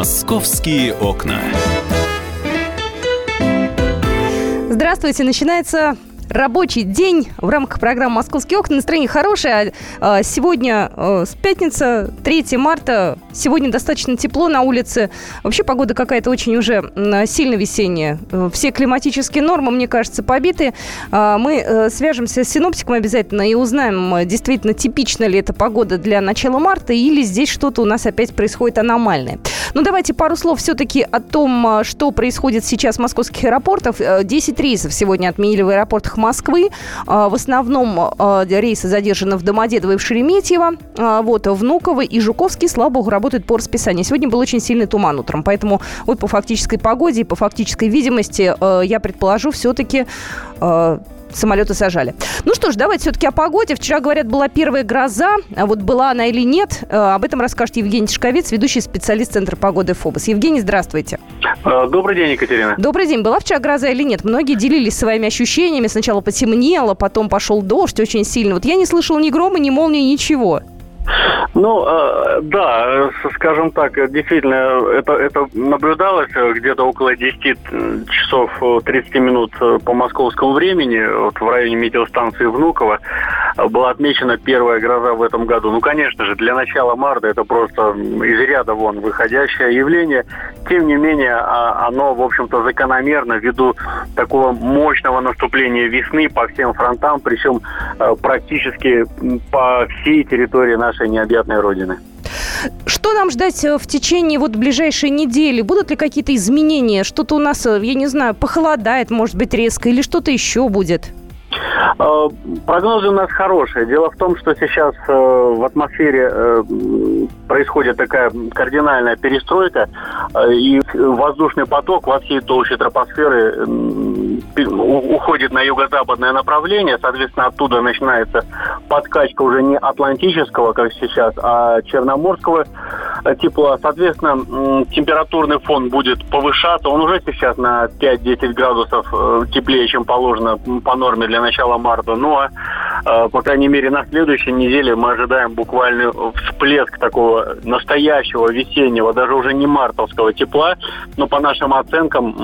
Московские окна. Здравствуйте, начинается рабочий день в рамках программы «Московские окна». Настроение хорошее. А, сегодня э, с пятница, 3 марта. Сегодня достаточно тепло на улице. Вообще погода какая-то очень уже сильно весенняя. Э, все климатические нормы, мне кажется, побиты. А, мы э, свяжемся с синоптиком обязательно и узнаем, действительно, типична ли эта погода для начала марта или здесь что-то у нас опять происходит аномальное. Ну, давайте пару слов все-таки о том, что происходит сейчас в московских аэропортах. 10 рейсов сегодня отменили в аэропортах Москвы. А, в основном а, рейсы задержаны в Домодедово и в Шереметьево. А, вот, Внуково и Жуковский, слава богу, работают по расписанию. Сегодня был очень сильный туман утром, поэтому вот по фактической погоде и по фактической видимости я предположу все-таки самолеты сажали. Ну что ж, давайте все-таки о погоде. Вчера, говорят, была первая гроза. А вот была она или нет, об этом расскажет Евгений Тишковец, ведущий специалист Центра погоды ФОБОС. Евгений, здравствуйте. Э, добрый день, Екатерина. Добрый день. Была вчера гроза или нет? Многие делились своими ощущениями. Сначала потемнело, потом пошел дождь очень сильно. Вот я не слышала ни грома, ни молнии, ничего. Ну, э, да, скажем так, действительно, это, это наблюдалось где-то около 10 часов 30 минут по московскому времени, вот в районе метеостанции Внуково, была отмечена первая гроза в этом году. Ну, конечно же, для начала марта это просто из ряда вон выходящее явление. Тем не менее, а, оно, в общем-то, закономерно ввиду такого мощного наступления весны по всем фронтам, причем э, практически по всей территории нашей необъятной Родины. Что нам ждать э, в течение вот ближайшей недели? Будут ли какие-то изменения? Что-то у нас, э, я не знаю, похолодает, может быть, резко, или что-то еще будет? Э, прогнозы у нас хорошие. Дело в том, что сейчас в атмосфере происходит такая кардинальная перестройка, и воздушный поток во всей толще тропосферы уходит на юго-западное направление, соответственно, оттуда начинается подкачка уже не атлантического, как сейчас, а черноморского тепла. Соответственно, температурный фон будет повышаться. Он уже сейчас на 5-10 градусов теплее, чем положено по норме для начала марта. Ну, а, э, по крайней мере, на следующей неделе мы ожидаем буквально всплеск такого настоящего весеннего, даже уже не мартовского тепла. Но по нашим оценкам,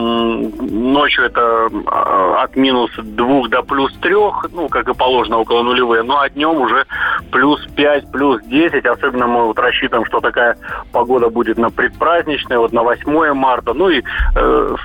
ночью это а, от минус 2 до плюс 3, ну, как и положено, около нулевые. Ну, а днем уже плюс 5, плюс 10. Особенно мы вот рассчитываем, что такая погода будет на предпраздничной, вот на 8 марта. Ну и э,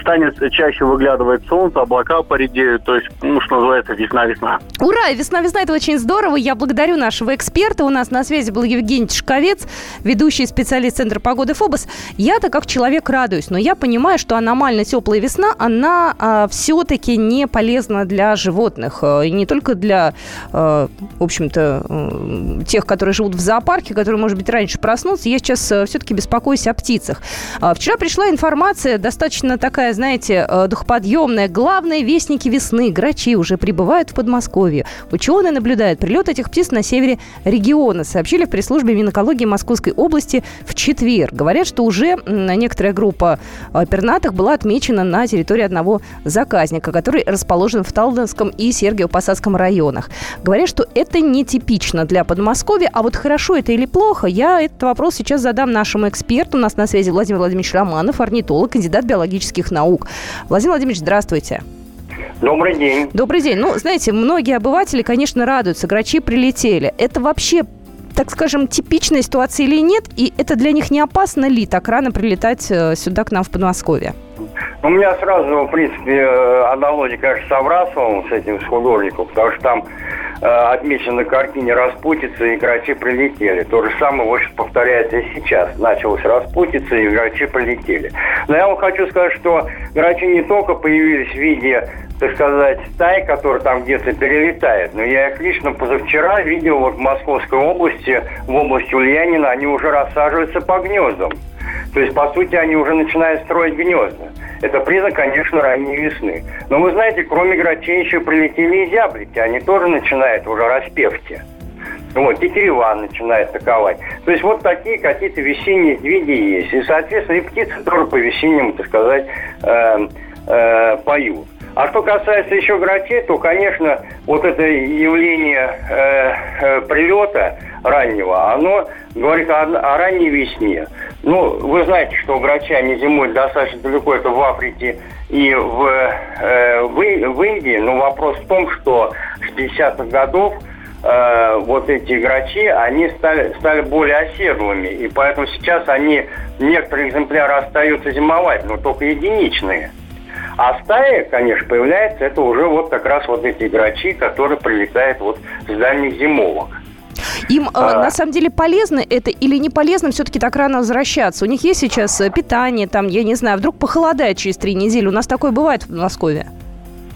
станет чаще выглядывать солнце, облака поредеют. То есть, ну, что называется, весна-весна. Ура! Весна-весна, это очень здорово. Я благодарю нашего эксперта. У нас на связи был Евгений Тишковец, ведущий специалист Центра погоды ФОБОС. Я-то как человек радуюсь, но я понимаю, что аномально теплая весна, она а, все-таки не полезна для животных. А, и не только для, а, в общем-то, а, тех, которые живут в зоопарке, которые, может быть, раньше проснутся. Я сейчас все-таки беспокоюсь о птицах. А, вчера пришла информация достаточно такая, знаете, духоподъемная. Главные вестники весны, грачи, уже прибывают в Подмосковье. Ученые наблюдают прилет этих птиц на севере региона, сообщили в пресс-службе Минэкологии Московской области в четверг. Говорят, что уже некоторая группа э, пернатых была отмечена на территории одного заказника, который расположен в Талдонском и Сергиево-Посадском районах. Говорят, что это нетипично для Подмосковья, а вот хорошо это или плохо, я этот вопрос сейчас задам нашему эксперту. У нас на связи Владимир Владимирович Романов, орнитолог, кандидат биологических наук. Владимир Владимирович, здравствуйте. Добрый день. Добрый день. Ну, знаете, многие обыватели, конечно, радуются. Грачи прилетели. Это вообще так скажем, типичная ситуация или нет? И это для них не опасно ли так рано прилетать э, сюда к нам в Подмосковье? У меня сразу, в принципе, э, аналогия, конечно, с Аврасовым, с этим, с художником, потому что там э, отмечено картине распутица и грачи прилетели. То же самое, в общем, повторяется и сейчас. Началась распутица и грачи прилетели. Но я вам хочу сказать, что грачи не только появились в виде так сказать, стай, которые там где-то перелетают. Но я их лично позавчера видел вот в Московской области, в области Ульянина, они уже рассаживаются по гнездам. То есть, по сути, они уже начинают строить гнезда. Это признак, конечно, ранней весны. Но вы знаете, кроме грачей еще прилетели и зяблики. Они тоже начинают уже распевки. Вот, тетереван начинает атаковать. То есть вот такие какие-то весенние сдвиги есть. И, соответственно, и птицы тоже по весеннему, так сказать, э, э, поют. А что касается еще грачей, то, конечно, вот это явление э, э, прилета раннего, оно говорит о, о ранней весне. Ну, вы знаете, что грачи, они зимуют достаточно далеко, это в Африке и в, э, в, в Индии. Но вопрос в том, что с 50-х годов э, вот эти грачи, они стали, стали более оседлыми. И поэтому сейчас они, некоторые экземпляры остаются зимовать, но только единичные. А стая, конечно, появляется, это уже вот как раз вот эти грачи, которые прилетают вот с дальних зимовок. Им а... на самом деле полезно это или не полезно все-таки так рано возвращаться? У них есть сейчас э, питание, там, я не знаю, вдруг похолодает через три недели. У нас такое бывает в Москве.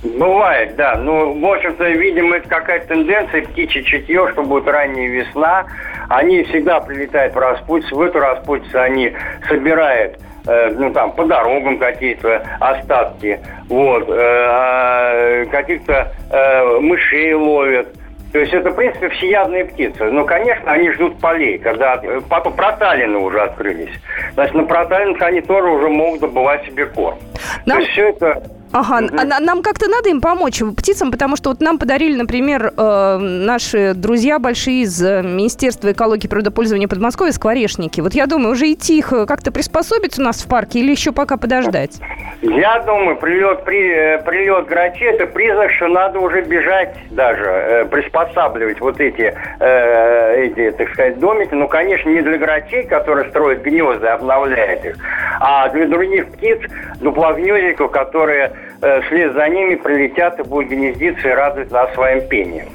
Бывает, да. Ну, в общем-то, видимо, это какая-то тенденция, птичье чутье, что будет ранняя весна. Они всегда прилетают в распутье. В эту распутье они собирают э, ну там по дорогам какие-то остатки, вот, э, а, каких-то э, мышей ловят, то есть это, в принципе, всеядные птицы. Но, конечно, они ждут полей, когда э, потом проталины уже открылись. Значит, на проталинах они тоже уже могут добывать себе корм. Нам... То есть все это Ага, угу. а нам как-то надо им помочь, птицам, потому что вот нам подарили, например, э, наши друзья большие из э, Министерства экологии и природопользования Подмосковья, скворечники. Вот я думаю, уже идти их э, как-то приспособить у нас в парке или еще пока подождать? Я думаю, прилет, при, прилет грачи – это признак, что надо уже бежать даже, э, приспосабливать вот эти, э, эти, так сказать, домики. Ну, конечно, не для грачей, которые строят гнезда, обновляют их, а для других птиц, дуплогнездиков, которые Э, вслед за ними прилетят и будут гнездиться и радовать нас своим пением.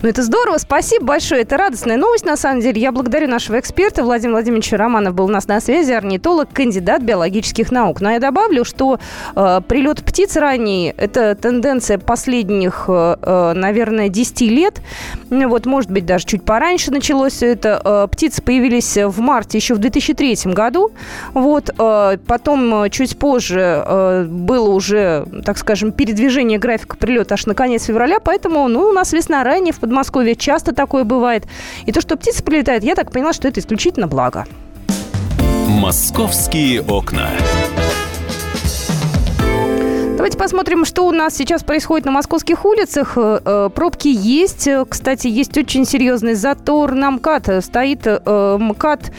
Ну, это здорово. Спасибо большое. Это радостная новость, на самом деле. Я благодарю нашего эксперта. Владимир Владимирович Романов был у нас на связи, орнитолог, кандидат биологических наук. Но я добавлю, что э, прилет птиц ранний – это тенденция последних, э, э наверное, 10 лет. Вот, может быть, даже чуть пораньше началось это. Э, птицы появились в марте еще в 2003 году. Вот, э, потом э, чуть позже э, было уже, так скажем, передвижение графика прилета аж на конец февраля. Поэтому, ну, у нас весна ранее в Подмосковье часто такое бывает. И то, что птицы прилетают, я так поняла, что это исключительно благо. Московские окна. Давайте посмотрим, что у нас сейчас происходит на московских улицах. Э, э, пробки есть. Кстати, есть очень серьезный затор на МКАД. Стоит э, МКАД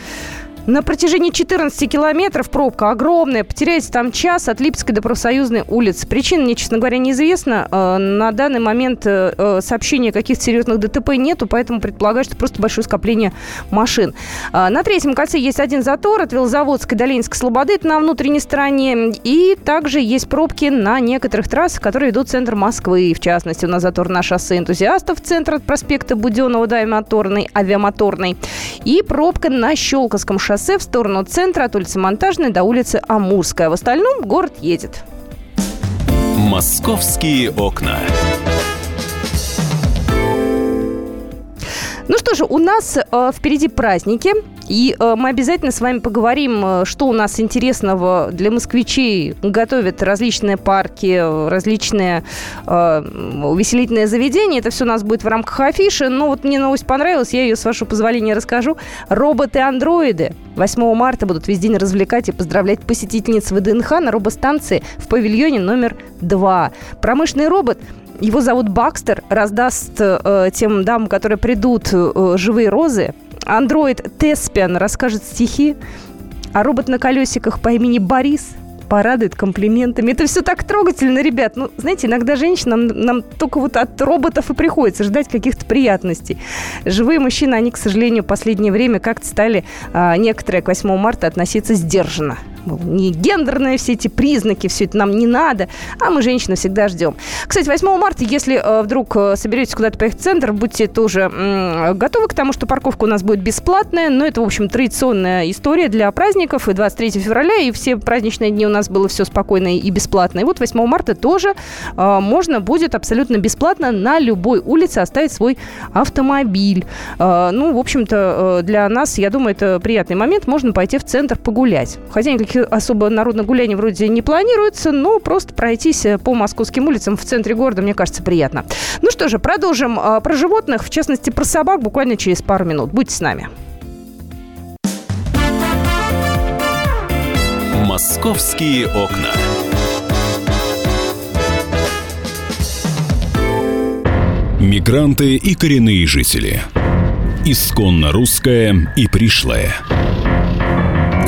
на протяжении 14 километров пробка огромная. Потеряется там час от Липецкой до Профсоюзной улицы. Причина мне, честно говоря, неизвестна. Э, на данный момент э, э, сообщений о каких-то серьезных ДТП нету, поэтому предполагаю, что просто большое скопление машин. На третьем кольце есть один затор от Велозаводской до Ленинской Слободы, это на внутренней стороне. И также есть пробки на некоторых трассах, которые идут в центр Москвы. В частности, у нас затор на шоссе энтузиастов, центр от проспекта Буденного до авиамоторной, авиамоторной. И пробка на Щелковском шоссе шоссе в сторону центра от улицы Монтажной до улицы Амурская. В остальном город едет. «Московские окна». Ну что же, у нас э, впереди праздники. И э, мы обязательно с вами поговорим, э, что у нас интересного для москвичей готовят различные парки, различные э, увеселительные заведения. Это все у нас будет в рамках афиши. Но вот мне новость понравилась, я ее, с вашего позволения, расскажу. Роботы-андроиды 8 марта будут весь день развлекать и поздравлять посетительниц ВДНХ на робостанции в павильоне номер 2. Промышленный робот его зовут Бакстер, раздаст э, тем дамам, которые придут, э, живые розы, андроид Теспиан расскажет стихи, а робот на колесиках по имени Борис порадует комплиментами. Это все так трогательно, ребят. Ну, знаете, иногда женщинам нам только вот от роботов и приходится ждать каких-то приятностей. Живые мужчины, они, к сожалению, в последнее время как-то стали а, некоторые к 8 марта относиться сдержанно не гендерные все эти признаки, все это нам не надо, а мы, женщины, всегда ждем. Кстати, 8 марта, если э, вдруг э, соберетесь куда-то поехать в центр, будьте тоже готовы к тому, что парковка у нас будет бесплатная, но это, в общем, традиционная история для праздников, и 23 февраля, и все праздничные дни у нас было все спокойно и бесплатно. И вот 8 марта тоже э, можно будет абсолютно бесплатно на любой улице оставить свой автомобиль. Ну, в общем-то, для нас, я думаю, это приятный момент, можно пойти в центр погулять. Хотя никаких особо народных гуляний вроде не планируется, но просто пройтись э, по московским улицам в центре города, мне кажется, приятно. Ну что же, продолжим а, про животных, в частности, про собак буквально через пару минут. Будьте с нами. «Московские окна». Мигранты и коренные жители. Исконно русская и пришлая.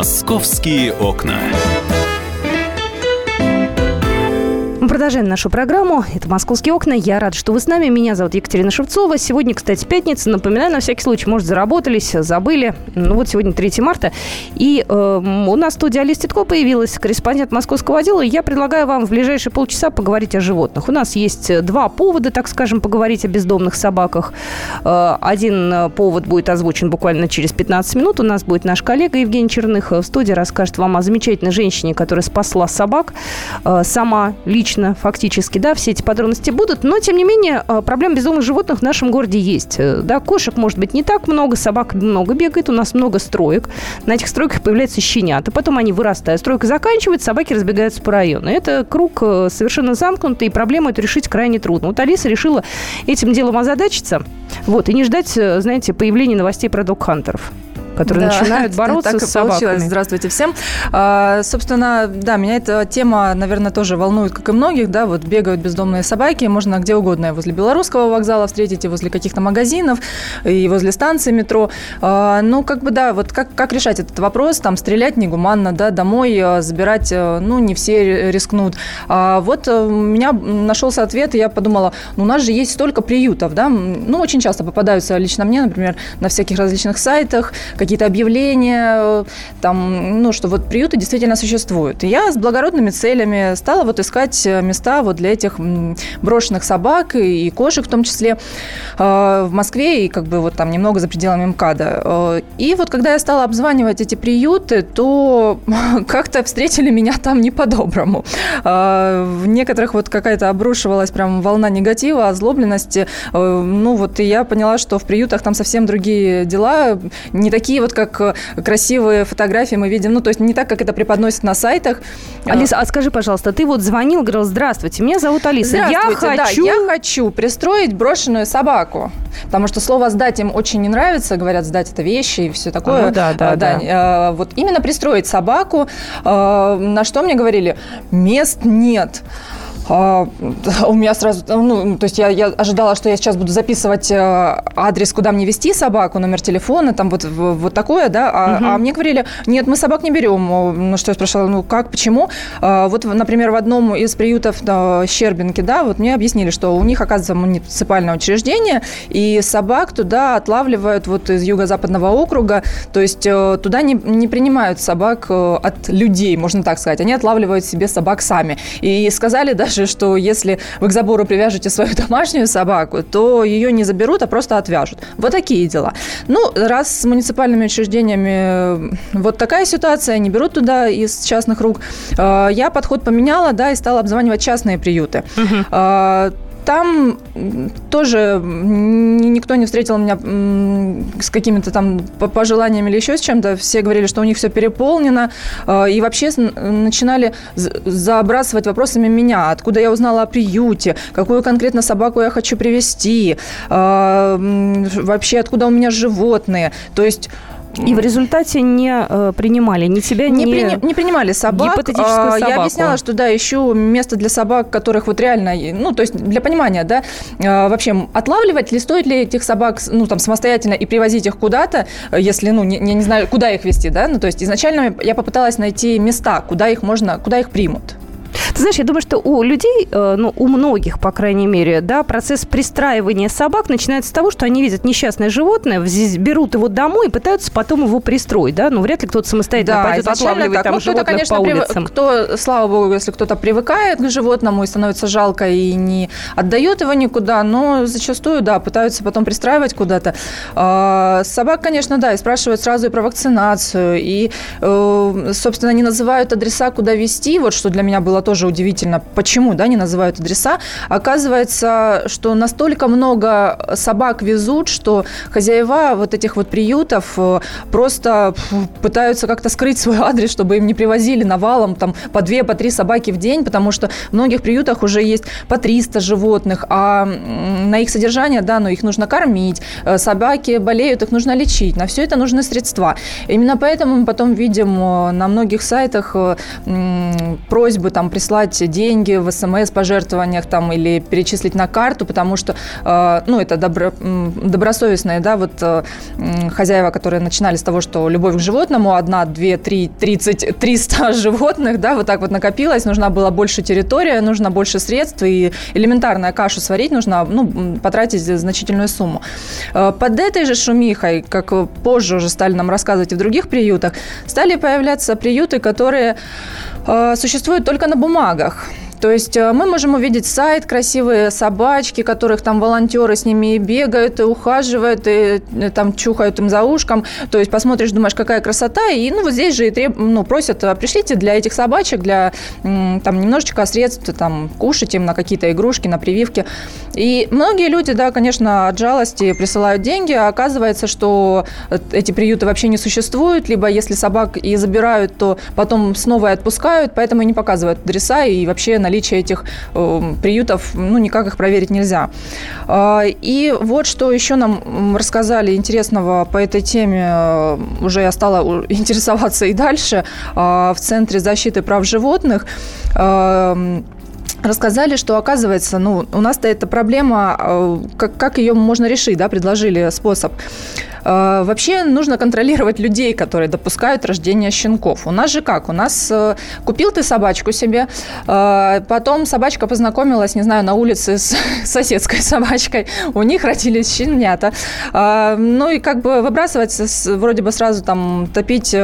«Московские окна». Продолжаем нашу программу. Это «Московские окна». Я рад, что вы с нами. Меня зовут Екатерина Шевцова. Сегодня, кстати, пятница. Напоминаю, на всякий случай, может, заработались, забыли. Ну вот сегодня 3 марта. И э, у нас в студии Алиса Титко появилась, корреспондент московского отдела. И я предлагаю вам в ближайшие полчаса поговорить о животных. У нас есть два повода, так скажем, поговорить о бездомных собаках. Э, один повод будет озвучен буквально через 15 минут. У нас будет наш коллега Евгений Черных в студии, расскажет вам о замечательной женщине, которая спасла собак э, сама лично фактически, да, все эти подробности будут, но, тем не менее, э, проблем бездомных животных в нашем городе есть. Э, да, кошек, может быть, не так много, собак много бегает, у нас много строек. На этих стройках появляются щенята, потом они вырастают, стройка заканчивается, собаки разбегаются по району. Это круг э, совершенно замкнутый, и проблему эту решить крайне трудно. Вот Алиса решила этим делом озадачиться, вот, и не ждать, знаете, появления новостей про док-хантеров которые да, начинают бороться так с собаками. Получилось. Здравствуйте всем. А, собственно, да, меня эта тема, наверное, тоже волнует, как и многих, да, вот бегают бездомные собаки, можно где угодно, возле Белорусского вокзала встретить, и возле каких-то магазинов, и возле станции метро. А, ну, как бы, да, вот как, как решать этот вопрос, там, стрелять негуманно, да, домой а, забирать, а, ну, не все рискнут. А, вот а, у меня нашелся ответ, и я подумала, ну, у нас же есть столько приютов, да, ну, очень часто попадаются лично мне, например, на всяких различных сайтах, какие-то объявления, там, ну, что вот приюты действительно существуют. И я с благородными целями стала вот искать места вот для этих брошенных собак и кошек в том числе э, в Москве и как бы вот там немного за пределами МКАДа. Э, и вот когда я стала обзванивать эти приюты, то как-то встретили меня там не по-доброму. Э, в некоторых вот какая-то обрушивалась прям волна негатива, озлобленности. Ну вот и я поняла, что в приютах там совсем другие дела, не такие такие вот, как э, красивые фотографии мы видим, ну, то есть не так, как это преподносят на сайтах. Алиса, а скажи, пожалуйста, ты вот звонил, говорил, здравствуйте, меня зовут Алиса, я хочу... Да, я хочу пристроить брошенную собаку, потому что слово «сдать» им очень не нравится, говорят, сдать это вещи и все такое. А, да, да, да. да. Вот именно пристроить собаку, э, на что мне говорили, мест нет. А, у меня сразу, ну, то есть я, я ожидала, что я сейчас буду записывать э, адрес, куда мне вести собаку, номер телефона, там вот, вот такое, да, а, угу. а мне говорили, нет, мы собак не берем. Ну, что я спрашивала, ну, как, почему? А, вот, например, в одном из приютов да, Щербинки, да, вот мне объяснили, что у них, оказывается, муниципальное учреждение, и собак туда отлавливают вот из юго-западного округа, то есть э, туда не, не принимают собак э, от людей, можно так сказать, они отлавливают себе собак сами. И сказали даже, же, что если вы к забору привяжете свою домашнюю собаку, то ее не заберут, а просто отвяжут. Вот такие дела. Ну, раз с муниципальными учреждениями э, вот такая ситуация, они берут туда из частных рук, э, я подход поменяла, да, и стала обзванивать частные приюты. Uh-huh там тоже никто не встретил меня с какими-то там пожеланиями или еще с чем-то. Все говорили, что у них все переполнено. А, и вообще начинали забрасывать вопросами меня. Откуда я узнала о приюте? Какую конкретно собаку я хочу привести? А, вообще, откуда у меня животные? То есть и в результате не э, принимали ни тебя, не, ни... При, не принимали собак. Гипотетическую собаку. Я объясняла, что да, ищу место для собак, которых вот реально, ну, то есть для понимания, да, э, вообще отлавливать ли, стоит ли этих собак, ну, там, самостоятельно и привозить их куда-то, если, ну, не, не, не знаю, куда их вести, да, ну, то есть изначально я попыталась найти места, куда их можно, куда их примут. Ты знаешь, я думаю, что у людей, э, ну, у многих, по крайней мере, да, процесс пристраивания собак начинается с того, что они видят несчастное животное, берут его домой и пытаются потом его пристроить, да, ну, вряд ли кто-то самостоятельно да, пойдет отлавливать так. там ну, животных конечно, по улицам. Прив... Кто, слава богу, если кто-то привыкает к животному и становится жалко и не отдает его никуда, но зачастую, да, пытаются потом пристраивать куда-то. А, собак, конечно, да, и спрашивают сразу и про вакцинацию, и, э, собственно, они называют адреса, куда вести, вот что для меня было тоже удивительно, почему, да, не называют адреса. Оказывается, что настолько много собак везут, что хозяева вот этих вот приютов э, просто пытаются как-то скрыть свой адрес, чтобы им не привозили навалом там по две, по три собаки в день, потому что в многих приютах уже есть по 300 животных, а на их содержание, да, но их нужно кормить, э, собаки болеют, их нужно лечить, на все это нужны средства. Именно поэтому мы потом видим э, на многих сайтах просьбы там прислать деньги в СМС-пожертвованиях там или перечислить на карту, потому что, ну, это добро, добросовестные, да, вот хозяева, которые начинали с того, что любовь к животному, одна, две, три, тридцать, триста животных, да, вот так вот накопилось, нужна была больше территория, нужно больше средств, и элементарная кашу сварить нужно, ну, потратить значительную сумму. Э, под этой же шумихой, как позже уже стали нам рассказывать и в других приютах, стали появляться приюты, которые э, существуют только на бумагах. То есть э, мы можем увидеть сайт, красивые собачки, которых там волонтеры с ними и бегают, и ухаживают, и э, там чухают им за ушком. То есть посмотришь, думаешь, какая красота, и ну вот здесь же и треб... ну, просят, «А пришлите для этих собачек, для там немножечко средств, там кушать им на какие-то игрушки, на прививки. И многие люди, да, конечно, от жалости присылают деньги, а оказывается, что эти приюты вообще не существуют, либо если собак и забирают, то потом снова и отпускают, поэтому и не показывают адреса и вообще на наличие этих э, приютов, ну, никак их проверить нельзя. Э, и вот что еще нам рассказали интересного по этой теме, э, уже я стала интересоваться и дальше, э, в Центре защиты прав животных. Э, рассказали, что оказывается, ну, у нас-то эта проблема, э, как, как ее можно решить, да, предложили способ. Э, вообще нужно контролировать людей, которые допускают рождение щенков. У нас же как? У нас э, купил ты собачку себе, потом собачка познакомилась, не знаю, на улице с соседской собачкой, у них родились щенята. Ну и как бы выбрасывать, вроде бы сразу там топить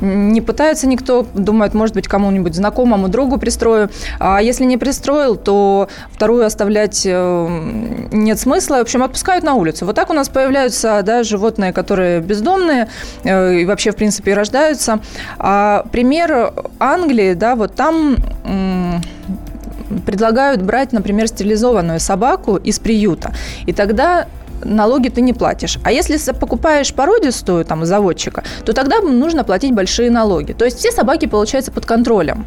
не пытается никто, думает, может быть, кому-нибудь знакомому, другу пристрою. А если не пристрою, устроил, то вторую оставлять э, нет смысла. В общем, отпускают на улицу. Вот так у нас появляются да, животные, которые бездомные э, и вообще, в принципе, рождаются. А пример Англии, да, вот там предлагают брать, например, стерилизованную собаку из приюта. И тогда налоги ты не платишь. А если покупаешь породистую там, заводчика, то тогда нужно платить большие налоги. То есть все собаки, получается, под контролем.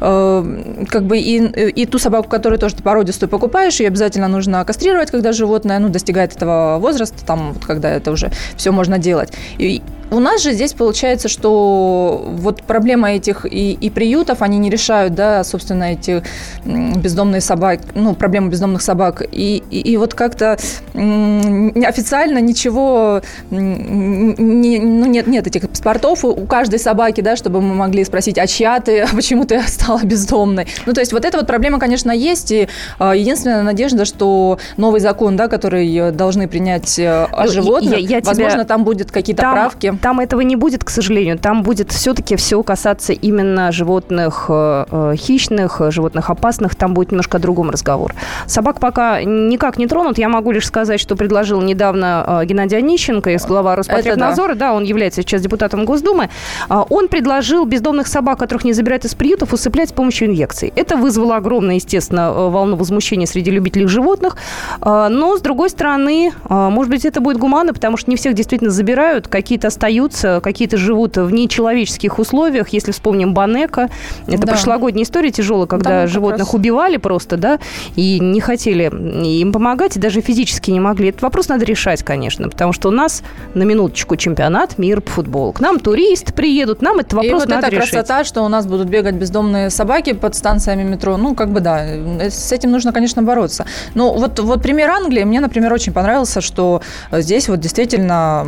Э, как бы и, и ту собаку, которую тоже ты породистую покупаешь, ее обязательно нужно кастрировать, когда животное ну, достигает этого возраста, там, вот, когда это уже все можно делать. И, у нас же здесь получается, что вот проблема этих и, и приютов, они не решают, да, собственно, эти бездомные собаки, ну, проблему бездомных собак. И, и, и вот как-то официально ничего, не, ну, нет, нет этих паспортов у каждой собаки, да, чтобы мы могли спросить, а чья ты, а почему ты стала бездомной? Ну, то есть вот эта вот проблема, конечно, есть, и а, единственная надежда, что новый закон, да, который должны принять э, о ну, животных, я, я возможно, тебя... там будет какие-то там, правки. Там этого не будет, к сожалению. Там будет все-таки все касаться именно животных э, э, хищных, животных опасных. Там будет немножко о другом разговор. Собак пока никак не тронут. Я могу лишь сказать, что предложил недавно э, Геннадий Онищенко, экс-глава Роспотребнадзора. Да. да, он является сейчас депутатом Госдумы. А, он предложил бездомных собак, которых не забирают из приютов, усыплять с помощью инъекций. Это вызвало огромное, естественно, волну возмущения среди любителей животных. А, но, с другой стороны, а, может быть, это будет гуманно, потому что не всех действительно забирают, какие-то остаются остаются, какие-то живут в нечеловеческих условиях. Если вспомним Банека, это да. прошлогодняя история тяжелая, когда да, животных раз. убивали просто, да, и не хотели им помогать, и даже физически не могли. Этот вопрос надо решать, конечно, потому что у нас на минуточку чемпионат мира по футболу. К нам туристы приедут, нам этот вопрос и вот надо эта решать. красота, что у нас будут бегать бездомные собаки под станциями метро, ну, как бы да, с этим нужно, конечно, бороться. Но вот, вот пример Англии мне, например, очень понравился, что здесь вот действительно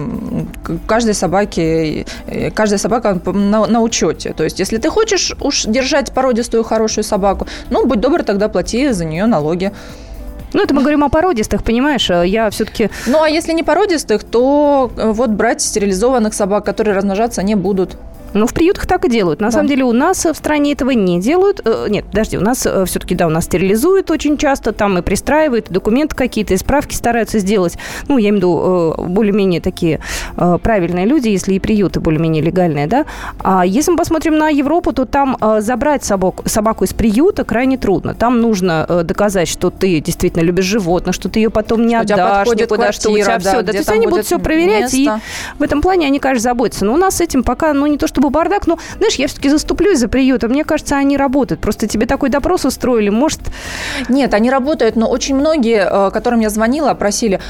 собака собаки, каждая собака на, на учете. То есть, если ты хочешь уж держать породистую хорошую собаку, ну, будь добр, тогда плати за нее налоги. Ну, это мы говорим о породистых, понимаешь? Я все-таки... Ну, а если не породистых, то э, вот брать стерилизованных собак, которые размножаться не будут. Ну, в приютах так и делают. На Да. самом деле у нас в стране этого не делают. Э, Нет, подожди, у нас все-таки, да, у нас стерилизуют очень часто, там и пристраивают, и документы какие-то, и справки стараются сделать. Ну, я имею в виду э, более-менее такие э, правильные люди, если и приюты более-менее легальные, да. А если мы посмотрим на Европу, то там э, забрать собаку, собаку из приюта крайне трудно. Там нужно э, доказать, что ты действительно любишь животное, что ты ее потом не Что отдашь никуда, что у тебя квартира, да, все. Да, то есть они будут все проверять, и место. в этом плане они, конечно, заботятся. Но у нас с этим пока, ну, не то чтобы бардак, но, знаешь, я все-таки заступлюсь за приют, а мне кажется, они работают. Просто тебе такой допрос устроили, может... Нет, они работают, но очень многие, э, которым я звонила, просили,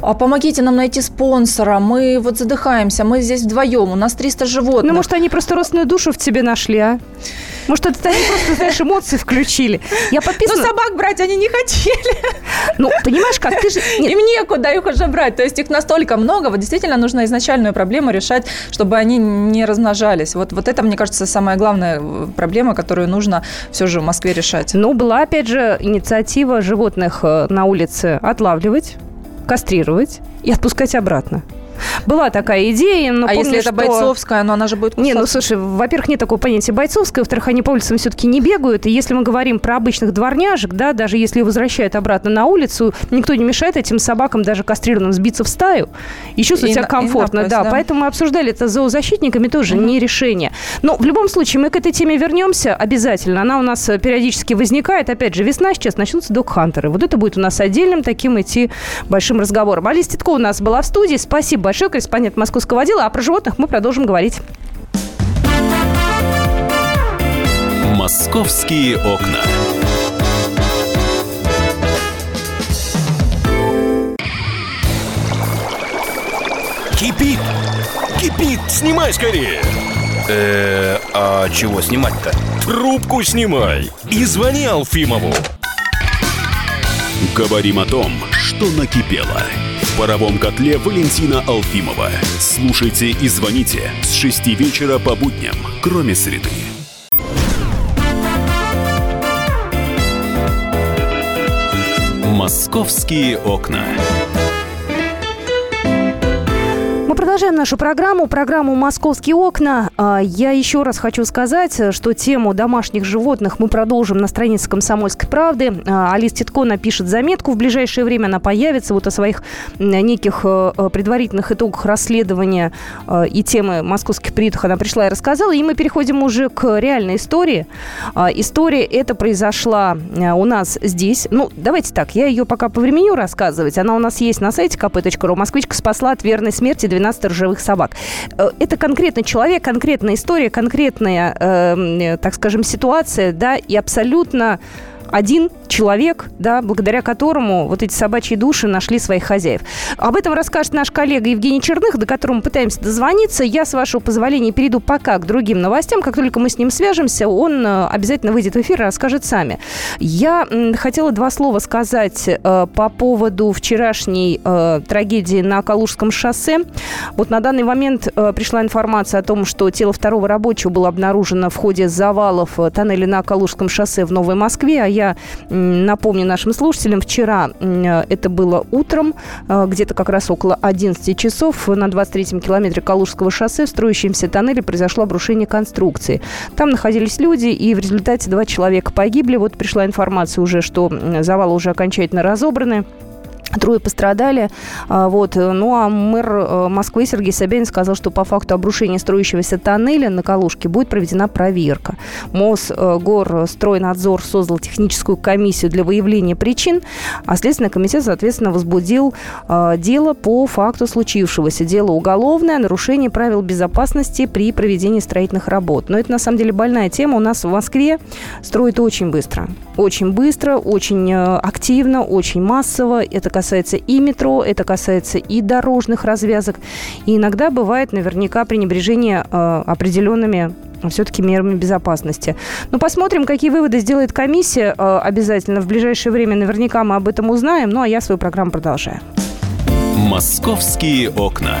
«А помогите нам найти спонсора, мы вот задыхаемся, мы здесь вдвоем, у нас 300 животных. Ну, может, они просто родственную душу в тебе нашли, а? Может, это они просто, знаешь, эмоции включили. Я Но подписана... Ну, собак брать они не хотели. Ну, понимаешь, как ты же... Нет, Им некуда их уже брать. То есть их настолько много. Вот действительно нужно изначальную проблему решать, чтобы они не размножались. Вот, вот это, мне кажется, самая главная э, проблема, которую нужно все же в Москве решать. Ну, была, опять же, инициатива животных э, на улице отлавливать, кастрировать и отпускать обратно. Была такая идея, но а помню, если это что- бойцовская, но она же будет Не, ну кусаться. слушай, во-первых, нет такого понятия бойцовское, во-вторых, они по улицам все-таки не бегают. И если мы говорим про обычных дворняжек, да, даже если возвращают обратно на улицу, никто не мешает этим собакам, даже кастрированным, сбиться в стаю и чувствовать И себя на- и комфортно. напрочь, да, да. поэтому мы обсуждали это с зоозащитниками, тоже не решение. Но в любом случае мы к этой теме вернемся обязательно. Она у нас э, периодически возникает. Опять же, весна сейчас, начнутся док-хантеры. Вот это будет у нас отдельным таким идти большим разговором. Алиса Титко у нас была в студии. Спасибо большое, корреспондент московского отдела. А про животных мы продолжим говорить. «Московские окна». Кипит! Кипит! Снимай скорее! Э, а чего снимать-то? Трубку снимай! И звони Алфимову! Говорим о том, что накипело. В паровом котле Валентина Алфимова. Слушайте и звоните с 6 вечера по будням, кроме среды. «Московские окна». Мы продолжаем нашу программу, программу «Московские окна». А, Я еще раз хочу сказать, что тему домашних животных мы продолжим на странице «Комсомольской правды». А, Алис Титко напишет заметку, в ближайшее время она появится вот о своих неких э, э, предварительных итогах расследования э, и темы московских приютов она пришла и рассказала. И мы переходим уже к реальной истории. А, История эта произошла у нас здесь. Ну, давайте так, я ее пока по времени рассказывать. Она у нас есть на сайте kp.ru. Москвичка спасла от верной смерти 12 сторожевых собак. Э, Это конкретный человек, конкретная история, конкретная, э, э, так скажем, ситуация, да, и абсолютно один человек, да, благодаря которому вот эти собачьи души нашли своих хозяев. Об этом расскажет наш коллега Евгений Черных, до которого мы пытаемся дозвониться. Я, с вашего позволения, перейду пока к другим новостям. Как только мы с ним свяжемся, он э, обязательно выйдет в эфир и расскажет сами. Я хотела два слова сказать э, по поводу вчерашней э, трагедии на Калужском шоссе. Вот на данный момент э, пришла информация о том, что тело второго рабочего было обнаружено в ходе завалов э, тоннеля на Калужском шоссе в Новой Москве. А я м, напомню нашим слушателям, вчера это было утром, э, где-то как раз около 11 часов на 23-м километре Калужского шоссе в строящемся тоннеле произошло обрушение конструкции. Там находились люди, и в результате два человека погибли. Вот пришла информация уже, что завалы уже окончательно разобраны. Трое пострадали. А, Вот. Ну, а мэр э, Москвы Сергей Собянин сказал, что по факту обрушения строящегося тоннеля на Калужке будет проведена проверка. Мосгорстройнадзор создал техническую комиссию для выявления причин, а Следственный комитет, соответственно, возбудил э, дело по факту случившегося. Дело уголовное, нарушение правил безопасности при проведении строительных работ. Но это, на самом деле, больная тема. У нас в Москве строят очень быстро. Очень быстро, очень э, активно, очень массово. Это касается и метро, это касается и дорожных развязок. И иногда бывает наверняка пренебрежение э, определенными все-таки мерами безопасности. Но посмотрим, какие выводы сделает комиссия э, обязательно. В ближайшее время наверняка мы об этом узнаем. Ну, а я свою программу продолжаю. «Московские окна».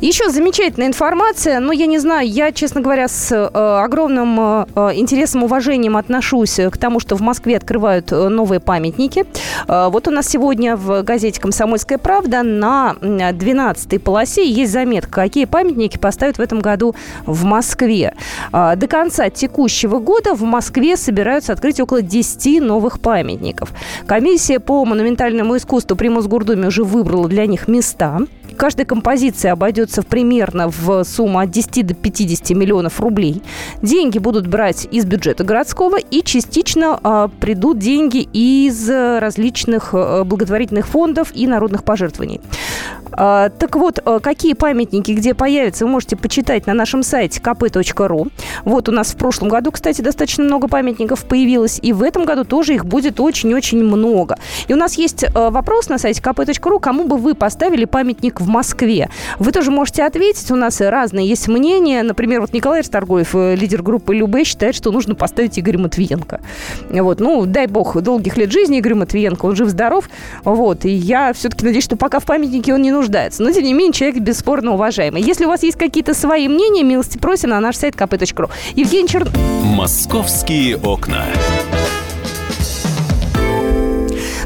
Еще замечательная информация, но я не знаю, я, честно говоря, с э, огромным э, интересом, уважением отношусь к тому, что в Москве открывают э, новые памятники. Э, вот у нас сегодня в газете «Комсомольская правда» на 12-й полосе есть заметка, какие памятники поставят в этом году в Москве. Э, до конца текущего года в Москве собираются открыть около 10 новых памятников. Комиссия по монументальному искусству при Мосгордуме уже выбрала для них места. Каждая композиция обойдется примерно в сумму от 10 до 50 миллионов рублей. Деньги будут брать из бюджета городского и частично а, придут деньги из различных а, благотворительных фондов и народных пожертвований. А, так вот, а, какие памятники где появятся, вы можете почитать на нашем сайте kp.ru. Вот у нас в прошлом году, кстати, достаточно много памятников появилось, и в этом году тоже их будет очень-очень много. И у нас есть а, вопрос на сайте kp.ru, кому бы вы поставили памятник в в Москве. Вы тоже можете ответить. У нас разные есть мнения. Например, вот Николай Расторгуев, э, лидер группы Любе, считает, что нужно поставить Игоря Матвиенко. Вот, ну, дай бог, долгих лет жизни Игорю Матвиенко. Он жив-здоров. Вот, и я все-таки надеюсь, что пока в памятнике он не нуждается. Но, тем не менее, человек бесспорно уважаемый. Если у вас есть какие-то свои мнения, милости просим на наш сайт kp.ru. Евгений Черн... Московские окна.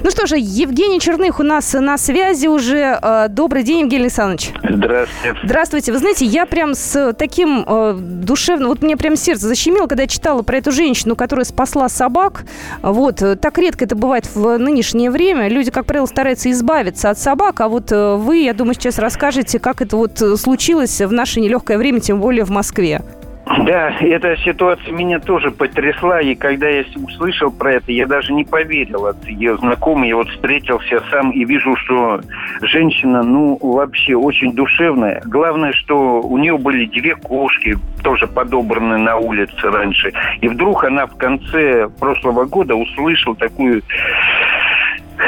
Ну что же, Евгений Черных у нас на связи уже. Э, добрый день, Евгений Александрович. Здравствуйте. Здравствуйте. Вы знаете, я прям с таким э, душевным... Вот мне прям сердце защемило, когда я читала про эту женщину, которая спасла собак. Вот. Так редко это бывает в нынешнее время. Люди, как правило, стараются избавиться от собак. А вот э, вы, я думаю, сейчас расскажете, как это вот случилось в наше нелегкое время, тем более в Москве. Да, эта ситуация меня тоже потрясла, и когда я услышал про это, я даже не поверил. От ее знакомый, я вот встретился сам и вижу, что женщина, ну, вообще очень душевная. Главное, что у нее были две кошки, тоже подобранные на улице раньше. И вдруг она в конце прошлого года услышала такую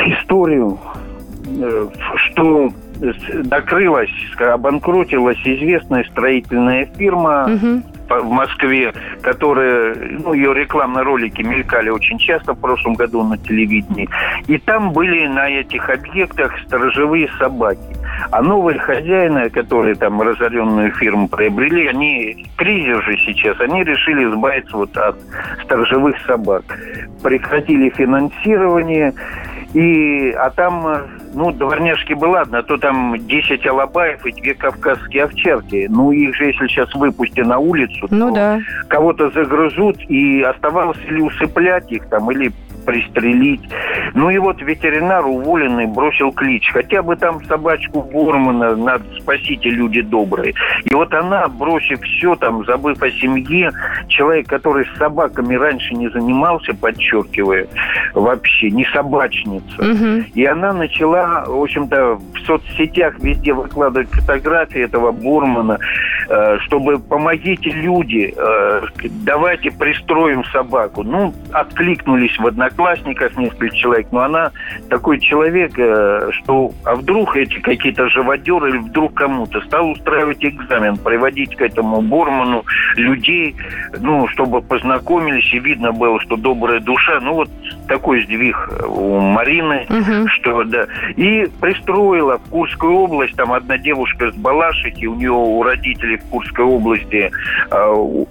историю, э, что докрылась, обанкротилась известная строительная фирма, угу в Москве, которые, ну, ее рекламные ролики мелькали очень часто в прошлом году на телевидении. И там были на этих объектах сторожевые собаки. А новые хозяины, которые там разоренную фирму приобрели, они, кризис же сейчас, они решили избавиться вот от сторожевых собак. Прекратили финансирование, и, а там ну, дворняжки бы ладно, а то там 10 алабаев и две кавказские овчарки. Ну, их же, если сейчас выпусти на улицу, ну, то да. кого-то загрызут, и оставалось ли усыплять их там, или пристрелить. Ну и вот ветеринар уволенный бросил клич. Хотя бы там собачку Бормана надо спасите, люди добрые. И вот она, бросив все, там, забыв о семье, человек, который с собаками раньше не занимался, подчеркивая, вообще, не собачница. Угу. И она начала, в общем-то, в соцсетях везде выкладывать фотографии этого Бормана, чтобы помогите люди, э, давайте пристроим собаку. Ну, откликнулись в одноклассниках несколько человек, но она такой человек, э, что а вдруг эти какие-то живодеры или вдруг кому-то стал устраивать экзамен, приводить к этому Борману людей, ну, чтобы познакомились и видно было, что добрая душа. Ну, вот такой сдвиг у Марины, угу. что да. И пристроила в Курскую область, там одна девушка с Балашихи, у нее у родителей в Курской области э,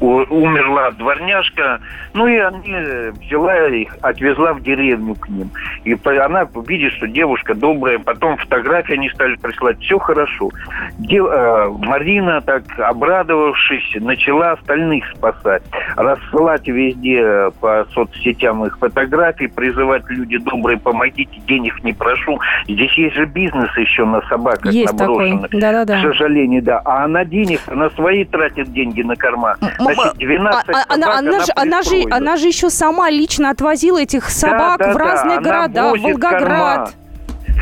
умерла дворняжка, ну и они взяла их, отвезла в деревню к ним. И она видит, что девушка добрая, потом фотографии они стали присылать, все хорошо. Дев, э, Марина, так обрадовавшись, начала остальных спасать, рассылать везде по соцсетям их фотографии, призывать люди добрые, помогите, денег не прошу. Здесь есть же бизнес еще на собаках есть наброшенных. Такой. Да-да-да. К сожалению, да. А она денег, она свои тратит деньги на корма. Значит, 12 а, а, она, она, же, она, же, она же еще сама лично отвозила этих собак да, да, в разные да, города, Волгоград. Корма.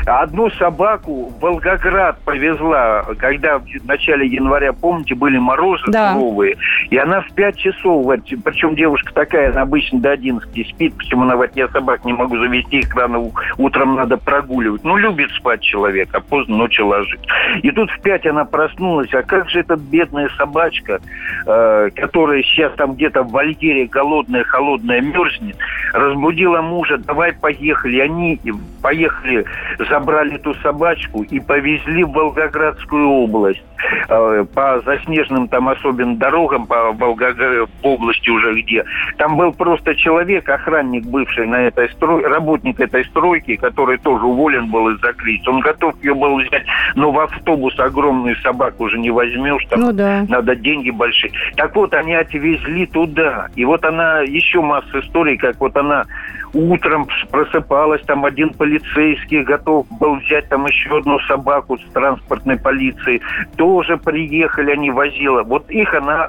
Одну собаку в Волгоград повезла, когда в начале января, помните, были морозы да. суровые, и она в 5 часов, причем девушка такая, она обычно до 11 спит, почему она говорит, я собак не могу завести, их рано утром надо прогуливать. Ну, любит спать человек, а поздно ночью ложит. И тут в 5 она проснулась, а как же эта бедная собачка, э, которая сейчас там где-то в вольере голодная, холодная, мерзнет, разбудила мужа, давай поехали. Они поехали забрали эту собачку и повезли в Волгоградскую область. Э, по заснеженным там особенно дорогам, по Волгограду, в области уже где. Там был просто человек, охранник бывший на этой стройке, работник этой стройки, который тоже уволен был из-за кризиса. Он готов ее был взять, но в автобус огромную собаку уже не возьмешь, там ну, да. надо деньги большие. Так вот, они отвезли туда. И вот она, еще масса историй, как вот она утром просыпалась, там один полицейский готов был взять там еще одну собаку с транспортной полиции. Тоже приехали, они возила. Вот их она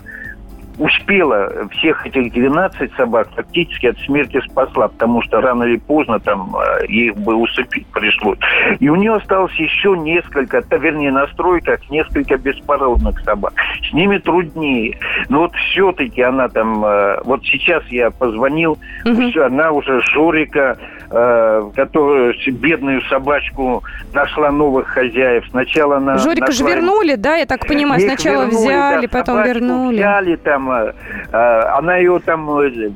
успела всех этих 12 собак фактически от смерти спасла, потому что рано или поздно там э, их бы усыпить пришлось. И у нее осталось еще несколько, вернее, на стройках несколько беспородных собак. С ними труднее. Но вот все-таки она там, э, вот сейчас я позвонил, угу. все, она уже Жорика, э, которую бедную собачку нашла новых хозяев. Сначала она Жорика нашла... же вернули, да, я так понимаю, Их сначала вернули, взяли, да, потом вернули. Взяли там там, э, э, она ее там э,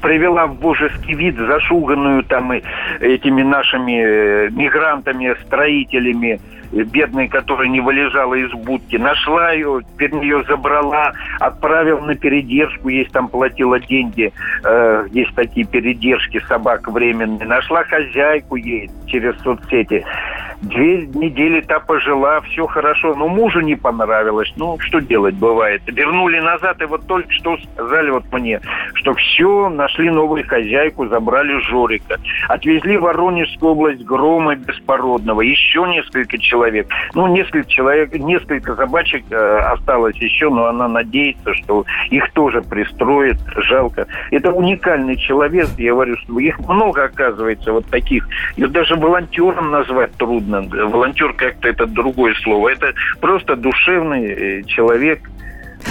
привела в божеский вид, зашуганную там этими нашими мигрантами, строителями, бедной, которая не вылезала из будки. Нашла ее, теперь ее забрала, отправил на передержку, есть там платила деньги, э, есть такие передержки собак временные. Нашла хозяйку ей через соцсети. Две недели та пожила, все хорошо, но мужу не понравилось. Ну, что делать бывает. Вернули назад, и вот только что сказали вот мне, что все, нашли новую хозяйку, забрали Жорика. Отвезли в Воронежскую область Грома Беспородного. Еще несколько человек. Ну, несколько человек, несколько собачек э, осталось еще, но она надеется, что их тоже пристроит. Жалко. Это уникальный человек, я говорю, что их много оказывается вот таких. И даже волонтером назвать трудно волонтер как-то это другое слово. Это просто душевный э, человек,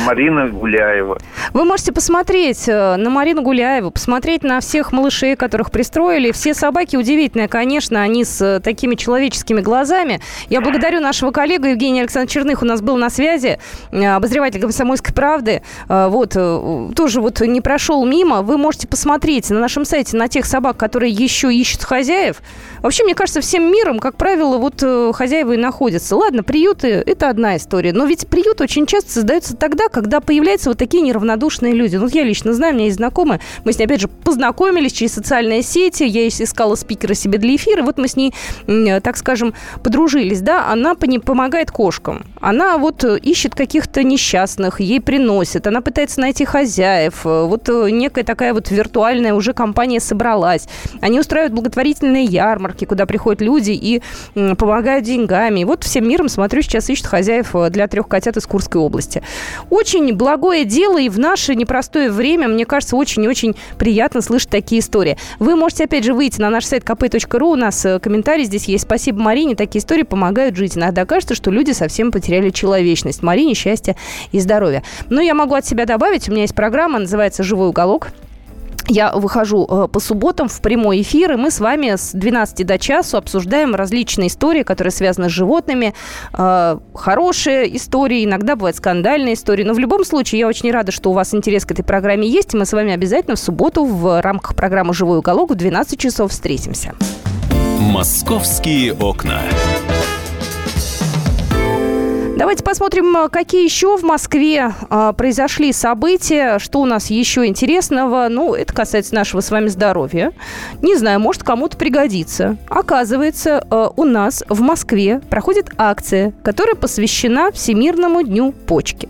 Марина Гуляева. Вы можете посмотреть э, на Марину Гуляеву, посмотреть на всех малышей, которых пристроили. Все собаки удивительные, конечно, они с э, такими человеческими глазами. Я благодарю нашего коллегу Евгения Александровича Черных, у нас был на связи, э, обозреватель «Комсомольской правды». Вот, тоже вот не прошел мимо. Вы можете посмотреть на нашем сайте на тех собак, которые еще ищут хозяев. Вообще, мне кажется, всем миром, как правило, вот хозяева и находятся. Ладно, приюты – это одна история, но ведь приют очень часто создается тогда, когда появляются вот такие неравнодушные люди. Ну, я лично знаю, у меня есть знакомые, мы с ней, опять же, познакомились через социальные сети, я искала спикера себе для эфира, вот мы с ней, так скажем, подружились, да, она помогает кошкам, она вот э, ищет каких-то несчастных, ей приносит, она пытается найти хозяев, э, вот э, некая такая вот виртуальная уже компания собралась, они устраивают благотворительные ярмарки, куда приходят люди и помогают деньгами, и вот всем миром, смотрю, сейчас ищут хозяев для трех котят из Курской области. Очень благое дело, и в наше непростое время, мне кажется, очень-очень приятно слышать такие истории. Вы можете, опять же, выйти на наш сайт kp.ru, у нас э, комментарий здесь есть. Спасибо Марине, такие истории помогают жить. Иногда кажется, что люди совсем потеряли человечность. Марине счастья и здоровья. Но я могу от себя добавить, у меня есть программа, называется «Живой уголок». Я выхожу э, по субботам в прямой эфир, и мы с вами с 12 до часу обсуждаем различные истории, которые связаны с животными. Э, хорошие истории, иногда бывают скандальные истории. Но в любом случае, я очень рада, что у вас интерес к этой программе есть, и мы с вами обязательно в субботу в рамках программы «Живой уголок» в 12 часов встретимся. «Московские окна». Давайте посмотрим, э, какие еще в Москве а, произошли события, что у нас еще интересного. Ну, это касается нашего с вами здоровья. Не знаю, может, кому-то пригодится. Оказывается, а, у нас в Москве проходит акция, которая посвящена Всемирному дню почки.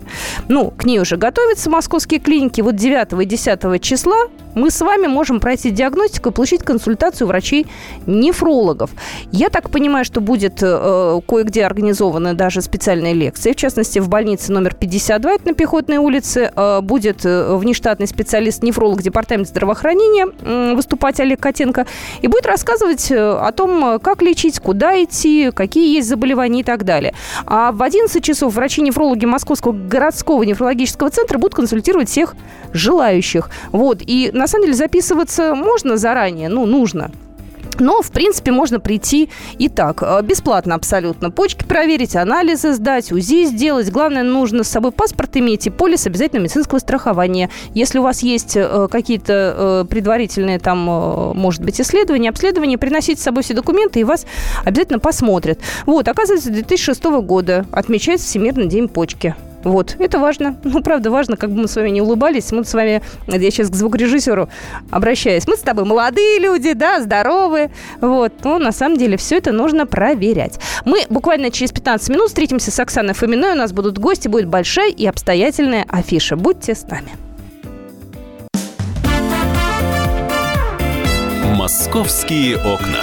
Ну, к ней уже готовятся московские клиники. Вот 9 и 10 числа мы с вами можем пройти диагностику и получить консультацию врачей-нефрологов. Я так понимаю, что будет э, кое-где организованы даже специальные лекции. В частности, в больнице номер 52, это на Пехотной улице, э, будет э, внештатный специалист-нефролог Департамента здравоохранения э, выступать Олег Котенко и будет рассказывать э, о том, как лечить, куда идти, какие есть заболевания и так далее. А в 11 часов врачи-нефрологи Московского городского нефрологического центра будут консультировать всех желающих. Вот. И на самом деле записываться можно заранее, ну, нужно. Но, в принципе, можно прийти и так. Э, бесплатно абсолютно. Почки проверить, анализы сдать, УЗИ сделать. Главное, нужно с собой паспорт иметь и полис обязательно медицинского страхования. Если у вас есть э, какие-то э, предварительные там, может быть, исследования, обследования, приносите с собой все документы, и вас обязательно посмотрят. Вот, оказывается, 2006 года отмечается Всемирный день почки. Вот, это важно. Ну, правда, важно, как бы мы с вами не улыбались. Мы с вами, я сейчас к звукорежиссеру обращаюсь. Мы с тобой молодые люди, да, здоровые. Вот, но на самом деле все это нужно проверять. Мы буквально через 15 минут встретимся с Оксаной Фоминой. У нас будут гости, будет большая и обстоятельная афиша. Будьте с нами. Московские окна.